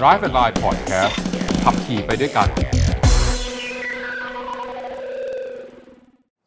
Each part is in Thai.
Drive and Line Podcast ขับขี่ไปด้วยกัน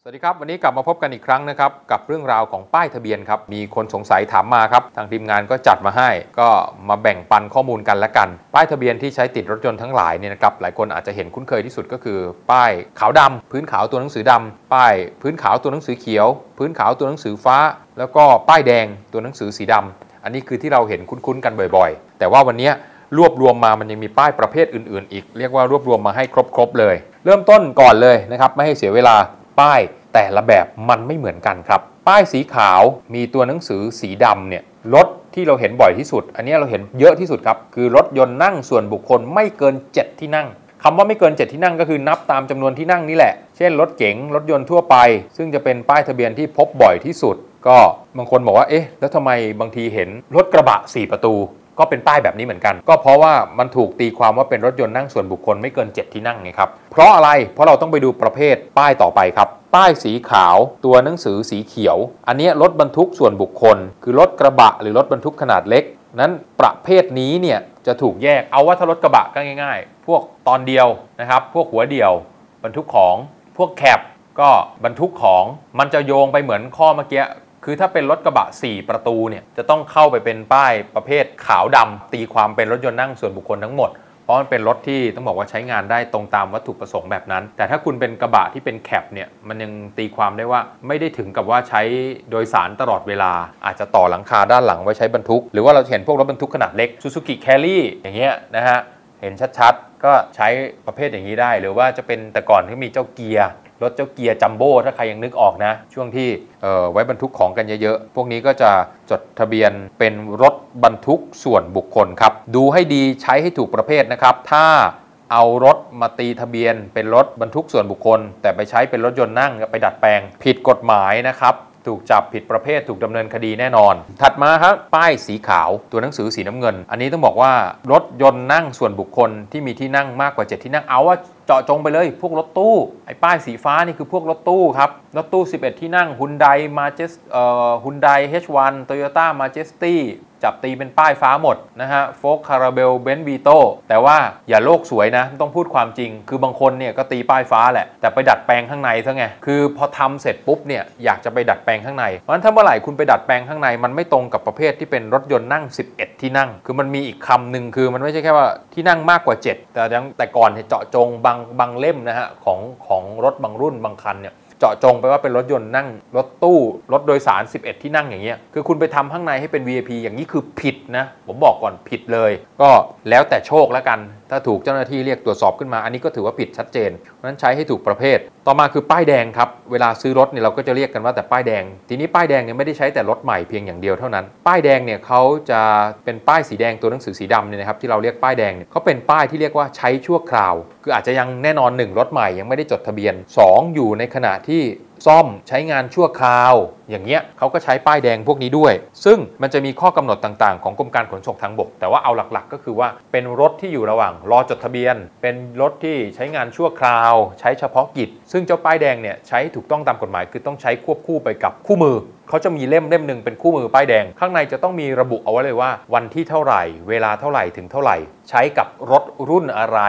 สวัสดีครับ วันนี้กลับมาพบกันอีกครั้งนะครับ กับเรื่องราวของป้ายทะเบียนครับ มีคนสงสัยถามมาครับ ทางทีมงานก็จัดมาให้ ก็มาแบ่งปันข้อมูลกันและกัน ป้ายทะเบียนที่ใช้ติดรถยนต์ทั้งหลายเนี่ยนะครับ หลายคนอาจจะเห็นคุ้นเคยที่สุดก็คือ ป้ายขาวดำพื้นขาวตัวหนังสือดำป้ายพื้นขาวตัวหนังสือเขียว พื้นขาวตัวหนังสือฟ้า แล้วก็ป้ายแดงตัวหนังสือสีดำอันนี้คือที่เราเห็นคุ้นๆกันบ่อย ๆ แต่ว่าวันนี้ รวบรวมมามันยังมีป้ายประเภทอื่นๆ อีก เรียกว่ารวบรวมมาให้ครบๆเลย เริ่มต้นก่อนเลยนะครับไม่ให้เสียเวลาป้ายแต่ละแบบมันไม่เหมือนกันครับ ป้ายสีขาวมีตัวหนังสือสีดำเนี่ยรถที่เราเห็นบ่อยที่สุด อันนี้เราเห็นเยอะที่สุดครับ คือรถยนต์นั่งส่วนบุคคลไม่เกิน 7 ที่นั่งคำว่าไม่เกิน 7 ที่นั่งก็คือนับตามจำนวนที่นั่งนี่แหละ เช่นรถเก๋งรถยนต์ทั่วไป ซึ่งจะเป็นป้ายทะเบียนที่พบบ่อยที่สุด ก็บางคนบอกว่าเอ๊ะแล้วทำไมบางทีเห็นรถกระบะ 4 ประตู ก็เป็นป้ายแบบนี้เหมือนกัน ก็เพราะว่ามันถูกตีความว่าเป็นรถยนต์นั่งส่วนบุคคลไม่เกิน 7 ที่นั่งไงครับ เพราะอะไร เพราะเราต้องไปดูประเภทป้ายต่อไปครับ ป้ายสีขาวตัวหนังสือสีเขียว อันนี้รถบรรทุกส่วนบุคคล คือรถกระบะหรือรถบรรทุกขนาดเล็ก นั้นประเภทนี้เนี่ยจะถูกแยกเอาว่าถ้ารถกระบะก็ง่าย ๆ พวกตอนเดียวนะครับ พวกหัวเดียว บรรทุกของ พวกแคบก็บรรทุกของมันจะโยงไปเหมือนข้อเมื่อกี้ คือถ้าเป็นรถกระบะ 4 ประตูเนี่ยจะต้องเข้าไปเป็นป้ายประเภทขาวดำตีความเป็นรถยนต์นั่งส่วนบุคคลทั้งหมด เพราะมันเป็นรถที่ต้องบอกว่าใช้งานได้ตรงตามวัตถุประสงค์แบบนั้น แต่ถ้าคุณเป็นกระบะที่เป็นแคปเนี่ยมันยังตีความได้ว่าไม่ได้ถึงกับว่าใช้โดยสารตลอดเวลา อาจจะต่อหลังคาด้านหลังไว้ใช้บรรทุก หรือว่าเราเห็นพวกรถบรรทุกขนาดเล็ก Suzuki Carry อย่างเงี้ยนะฮะเห็นชัดๆ ก็ใช้ประเภทอย่างนี้ได้ หรือว่าจะเป็นแต่ก่อนที่มีเจ้าเกียร์ รถเจ้าเกียร์จัมโบ้ถ้าใครยังนึกออกนะ ช่วงที่ไว้บรรทุกของกันเยอะๆ พวกนี้ก็จะจดทะเบียนเป็นรถบรรทุกส่วนบุคคลครับ ดูให้ดีใช้ให้ถูกประเภทนะครับ ถ้าเอารถมาตีทะเบียนเป็นรถบรรทุกส่วนบุคคล แต่ไปใช้เป็นรถยนต์นั่งไปดัดแปลง ผิดกฎหมายนะครับถูกจับผิดประเภทถูกดำเนินคดีแน่นอน ถัดมาครับ ป้ายสีขาวตัวหนังสือสีน้ำเงิน อันนี้ต้องบอกว่ารถยนต์นั่งส่วนบุคคลที่มีที่นั่งมากกว่า 7 ที่นั่งเอาว่า เจาะจงไปเลย พวกรถตู้ ไอ้ป้ายสีฟ้านี่คือพวกรถตู้ครับ รถตู้ 11 ที่นั่ง Hyundai Majest เอ่อ Hyundai H1 Toyota Majesty จับตีเป็นป้ายฟ้าหมดนะฮะโฟล์ค Caravelle เบนซ์ Vito แต่ว่าอย่าโลกสวยนะ ต้องพูดความจริง คือบางคนเนี่ยก็ตีป้ายฟ้าแหละ แต่ไปดัดแปลงข้างในซะไง คือพอทำเสร็จปุ๊บเนี่ยอยากจะไปดัดแปลงข้างใน เพราะฉะนั้นถ้าเมื่อไหร่คุณไปดัดแปลงข้างใน มันไม่ตรงกับประเภทที่เป็นรถยนต์นั่ง 11 ที่นั่ง คือมันมีอีกคำหนึ่งคือมันไม่ใช่แค่ว่าที่นั่งมากกว่า 7 แต่ยังแต่ก่อนเนี่ยเจาะจงบางบางเล่มนะฮะของของรถบางรุ่นบางคันเนี่ยเจาะจงไปว่าเป็นรถยนต์นั่งรถตู้รถโดยสาร 11 ที่นั่งอย่างเงี้ยคือคุณไปทำข้างในให้เป็น VIP อย่างนี้คือผิดนะ ผมบอกก่อนผิดเลย ก็แล้วแต่โชคแล้วกัน ถ้าถูกเจ้าหน้าที่เรียกตรวจสอบขึ้นมา อันนี้ก็ถือว่าผิดชัดเจน เพราะฉะนั้นใช้ให้ถูกประเภท ต่อมาคือป้ายแดงครับ เวลาซื้อรถเนี่ยเราก็จะเรียกกันว่าแต่ป้ายแดง ทีนี้ป้ายแดงเนี่ยไม่ได้ใช้แต่รถใหม่เพียงอย่างเดียวเท่านั้น ป้ายแดงเนี่ยเขาจะเป็นป้ายสีแดงตัวหนังสือสีดำเนี่ยนะครับที่เราเรียกป้ายแดงเนี่ยเขาเป็นป้ายที่เรียกว่าใช้ชั่วคราว คืออาจจะยังแน่นอน 1 รถใหม่ยังไม่ได้จดทะเบียน 2 อยู่ในขณะที่ ซ่อมใช้งานชั่วคราว อย่างเงี้ยเขาก็ใช้ป้ายแดงพวกนี้ด้วย ซึ่งมันจะมีข้อกำหนดต่างๆ ของกรมการขนส่งทางบก แต่ว่าเอาหลักๆ ก็คือว่าเป็นรถที่อยู่ระหว่างรอจดทะเบียน เป็นรถที่ใช้งานชั่วคราว ใช้เฉพาะกิจ ซึ่งเจ้าป้ายแดงเนี่ยใช้ถูกต้องตามกฎหมาย คือต้องใช้ควบคู่ไปกับคู่มือเขาจะมีเล่มเล่มหนึ่งเป็นคู่มือป้ายแดง ข้างในจะต้องมีระบุเอาไว้เลยว่า วันที่เท่าไหร่ เวลาเท่าไหร่ถึงเท่าไหร่ ใช้กับรถรุ่นอะไร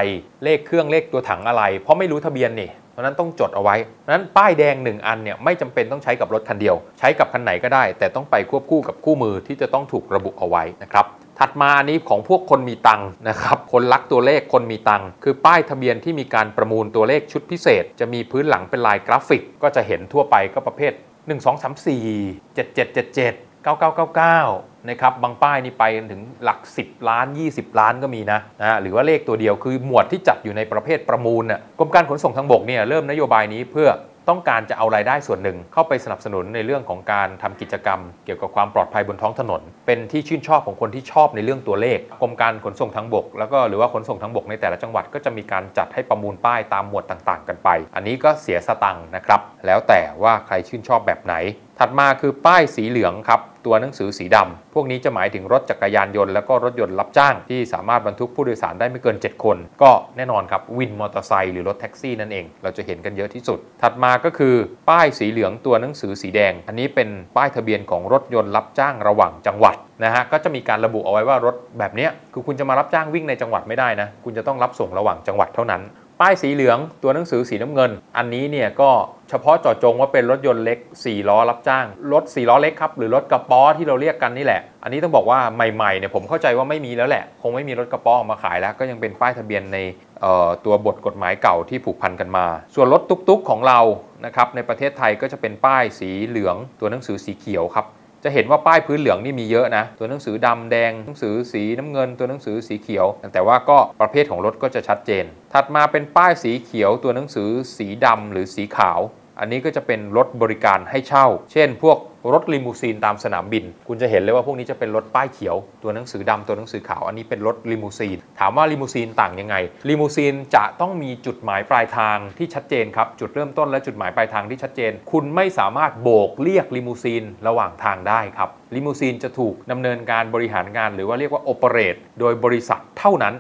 เลขเครื่องเลขตัวถังอะไร เพราะไม่รู้ทะเบียนนี่ ราะนั้นต้องจดเอาไว้ เพราะนั้นป้ายแดง 1 อันเนี่ยไม่จำเป็นต้องใช้กับรถคันเดียว ใช้กับคันไหนก็ได้ แต่ต้องไปควบคู่กับคู่มือที่จะต้องถูกระบุเอาไว้นะครับถัดมาอันนี้ของพวกคนมีตังค์นะครับ คนรักตัวเลขคนมีตังค์คือป้ายทะเบียนที่มีการประมูลตัวเลขชุดพิเศษ จะมีพื้นหลังเป็นลายกราฟิก ก็จะเห็นทั่วไปก็ประเภท 1 2 3 4 7 7 7 7 9999 นะครับ บางป้ายนี่ไปถึงหลัก 10 ล้าน 20 ล้านก็มีนะนะหรือว่าเลขตัวเดียวคือหมวดที่จัดอยู่ในประเภทประมูลน่ะกรมการขนส่งทางบกเนี่ยเริ่มนโยบายนี้เพื่อต้องการจะเอารายได้ส่วนหนึ่ง เข้าไปสนับสนุนในเรื่องของการทำกิจกรรม เกี่ยวกับความปลอดภัยบนท้องถนน เป็นที่ชื่นชอบของคนที่ชอบในเรื่องตัวเลขกรมการขนส่งทางบก แล้วก็หรือว่าขนส่งทางบกในแต่ละจังหวัดก็จะมีการจัดให้ประมูลป้ายตามหมวดต่างๆ กันไป อันนี้ก็เสียสตังค์นะครับแล้วแต่ว่าใครชื่นชอบแบบไหน ถัดมาคือป้ายสีเหลืองครับตัวหนังสือสีดำพวกนี้จะหมายถึงรถจักรยานยนต์แล้วก็รถยนต์รับจ้าง ที่สามารถบรรทุกผู้โดยสารได้ไม่เกิน 7 คน ก็แน่นอนครับวินมอเตอร์ไซค์หรือรถแท็กซี่นั่นเอง เราจะเห็นกันเยอะที่สุด ถัดมาก็คือป้ายสีเหลืองตัวหนังสือสีแดง อันนี้เป็นป้ายทะเบียนของรถยนต์รับจ้างระหว่างจังหวัดนะฮะก็จะมีการระบุเอาไว้ว่ารถแบบนี้คือคุณจะมารับจ้างวิ่งในจังหวัดไม่ได้นะคุณจะต้องรับส่งระหว่างจังหวัดเท่านั้น ป้ายสีเหลืองตัวหนังสือสีน้ำเงิน อันนี้เนี่ยก็เฉพาะเจาะจงว่าเป็นรถยนต์เล็ก 4 ล้อรับจ้าง รถ 4 ล้อเล็กครับ หรือรถกระป๋อที่เราเรียกกันนี่แหละ อันนี้ต้องบอกว่าใหม่ๆเนี่ยผมเข้าใจว่าไม่มีแล้วแหละ คงไม่มีรถกระป๋อออกมาขายแล้ว ก็ยังเป็นป้ายทะเบียนในตัวบทกฎหมายเก่าที่ผูกพันกันมา ส่วนรถตุ๊กๆของเรานะครับในประเทศไทยก็จะเป็นป้ายสีเหลือง ตัวหนังสือสีเขียวครับ จะเห็นว่าป้ายพื้นเหลืองนี่มีเยอะนะ ตัวหนังสือดำแดง หนังสือสีน้ำเงิน ตัวหนังสือสีเขียว แต่ว่าก็ประเภทของรถก็จะชัดเจน ถัดมาเป็นป้ายสีเขียว ตัวหนังสือสีดำหรือสีขาว อันนี้ก็จะเป็นรถบริการให้เช่า เช่น พวก รถลิมูซีนตามสนามบิน คุณจะเห็นเลยว่าพวกนี้จะเป็นรถป้ายเขียว ตัวหนังสือดำตัวหนังสือขาว อันนี้เป็นรถลิมูซีน ถามว่าลิมูซีนต่างยังไง ลิมูซีนจะต้องมีจุดหมายปลายทางที่ชัดเจนครับ จุดเริ่มต้นและจุดหมายปลายทางที่ชัดเจน คุณไม่สามารถโบกเรียกลิมูซีนระหว่างทางได้ครับลิมูซีนจะถูกดำเนินการบริหารงาน หรือว่าเรียกว่า operate โดยบริษัทเท่านั้น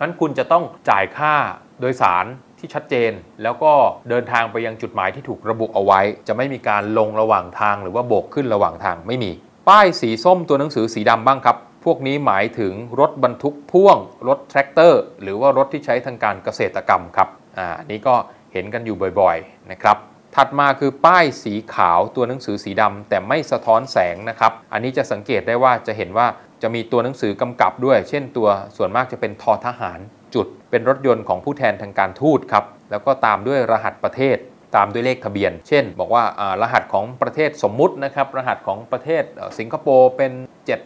นั้นคุณจะต้องจ่ายค่าโดยสาร ที่ชัดเจน แล้วก็เดินทางไปยังจุดหมายที่ถูกระบุเอาไว้ จะไม่มีการลงระหว่างทางหรือว่าโบกขึ้นระหว่างทางไม่มี ป้ายสีส้มตัวหนังสือสีดำบ้างครับ พวกนี้หมายถึงรถบรรทุกพ่วง รถแทรกเตอร์ หรือว่ารถที่ใช้ทางการเกษตรกรรมครับอ่านี้ก็เห็นกันอยู่บ่อยๆนะครับถัดมาคือป้ายสีขาวตัวหนังสือสีดำแต่ไม่สะท้อนแสงนะครับ อันนี้จะสังเกตได้ว่าจะเห็นว่าจะมีตัวหนังสือกำกับด้วย เช่นตัวส่วนมากจะเป็นทอทหาร จุดเป็นรถยนต์ของผู้แทนทางการทูตครับ แล้วก็ตามด้วยรหัสประเทศตามด้วยเลขทะเบียน เช่น บอกว่ารหัสของประเทศสมมุตินะครับ รหัสของประเทศสิงคโปร์เป็น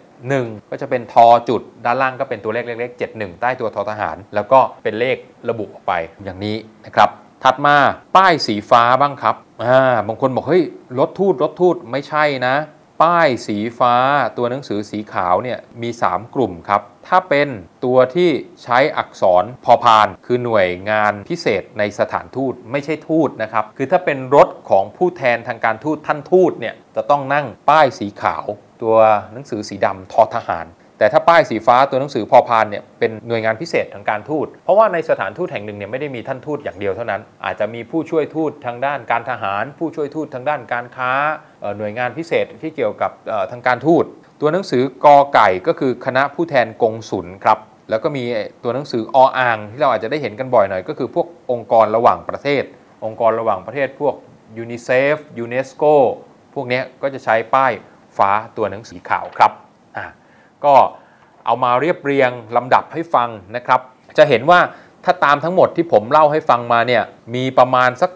71 ก็จะเป็นทอจุด ด้านล่างก็เป็นตัวเลขเล็กๆ71 ใต้ตัวทอทหาร แล้วก็เป็นเลขระบุออกไปอย่างนี้นะครับ ถัดมาป้ายสีฟ้าบ้างครับ อ่า บางคนบอกเฮ้ยรถทูตรถทูตไม่ใช่นะ ป้ายสีฟ้าตัวหนังสือสีขาวเนี่ยมี 3 กลุ่มครับ ถ้าเป็นตัวที่ใช้อักษรพอพาน คือหน่วยงานพิเศษในสถานทูตไม่ใช่ทูตนะครับ คือถ้าเป็นรถของผู้แทนทางการทูตท่านทูตเนี่ยจะต้องนั่งป้ายสีขาว ตัวหนังสือสีดำทอทหาร แต่ถ้าป้ายสีฟ้าตัวหนังสือพอพานเนี่ยเป็นหน่วยงานพิเศษทางการทูต เพราะว่าในสถานทูตแห่งหนึ่งเนี่ยไม่ได้มีท่านทูตอย่างเดียวเท่านั้น อาจจะมีผู้ช่วยทูตทางด้านการทหาร ผู้ช่วยทูตทางด้านการค้าหน่วยงานพิเศษที่เกี่ยวกับทางการทูต ตัวหนังสือกอไก่ก็คือคณะผู้แทนกงสุลครับแล้วก็มีตัวหนังสือออ่างที่เราอาจจะได้เห็นกันบ่อยหน่อย ก็คือพวกองค์กรระหว่างประเทศ องค์กรระหว่างประเทศ พวกยูนิเซฟยูเนสโกพวกนี้ก็จะใช้ป้ายฟ้าตัวหนังสือขาวครับอ่า ก็เอามาเรียบเรียงลำดับให้ฟังนะครับ จะเห็นว่าถ้าตามทั้งหมดที่ผมเล่าให้ฟังมาเนี่ย มีประมาณสัก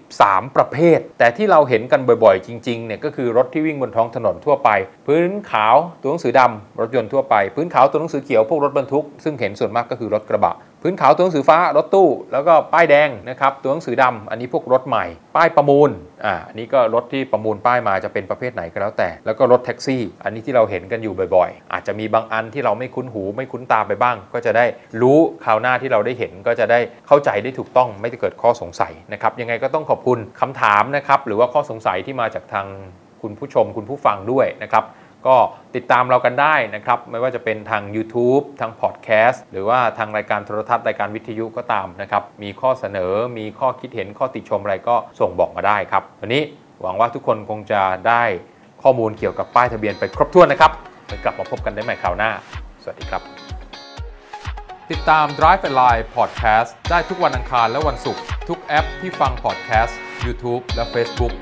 13 ประเภท แต่ที่เราเห็นกันบ่อยๆ จริงๆเนี่ยก็คือรถที่วิ่งบนท้องถนนทั่วไป พื้นขาวตัวหนังสือดำรถยนต์ทั่วไป พื้นขาวตัวหนังสือเขียวพวกรถบรรทุก ซึ่งเห็นส่วนมากก็คือรถกระบะ พื้นขาวตัวหนังสือฟ้ารถตู้ แล้วก็ป้ายแดงนะครับตัวหนังสือดำอันนี้พวกรถใหม่ ป้ายประมูลอ่าอันนี้ก็รถที่ประมูลป้ายมาจะเป็นประเภทไหนก็แล้วแต่ แล้วก็รถแท็กซี่ อันนี้ที่เราเห็นกันอยู่บ่อยๆ อาจจะมีบางอันที่เราไม่คุ้นหูไม่คุ้นตาไปบ้าง ก็จะได้รู้คราวหน้าที่เราได้เห็นก็จะได้เข้าใจได้ถูกต้องไม่ได้เกิดข้อสงสัยนะครับ ยังไงก็ต้องขอบคุณคำถามนะครับ หรือว่าข้อสงสัยที่มาจากทางคุณผู้ชมคุณผู้ฟังด้วยนะครับก็ติดตามเรากันได้นะครับ ไม่ว่าจะเป็นทาง YouTube ทางพอดแคสต์หรือว่าทางรายการโทรทัศน์รายการวิทยุก็ตามนะครับ มีข้อเสนอมีข้อคิดเห็นข้อติชมอะไรก็ส่งบอกมาได้ครับ วันนี้หวังว่าทุกคนคงจะได้ข้อมูลเกี่ยวกับป้ายทะเบียนไปครบถ้วนนะครับไปกลับมาพบกันได้ใหม่คราวหน้า สวัสดีครับ ติดตาม Drive and Line Podcast ได้ทุกวันอังคารและวันศุกร์ ทุกแอปที่ฟังพอดแคสต์ YouTube และ Facebook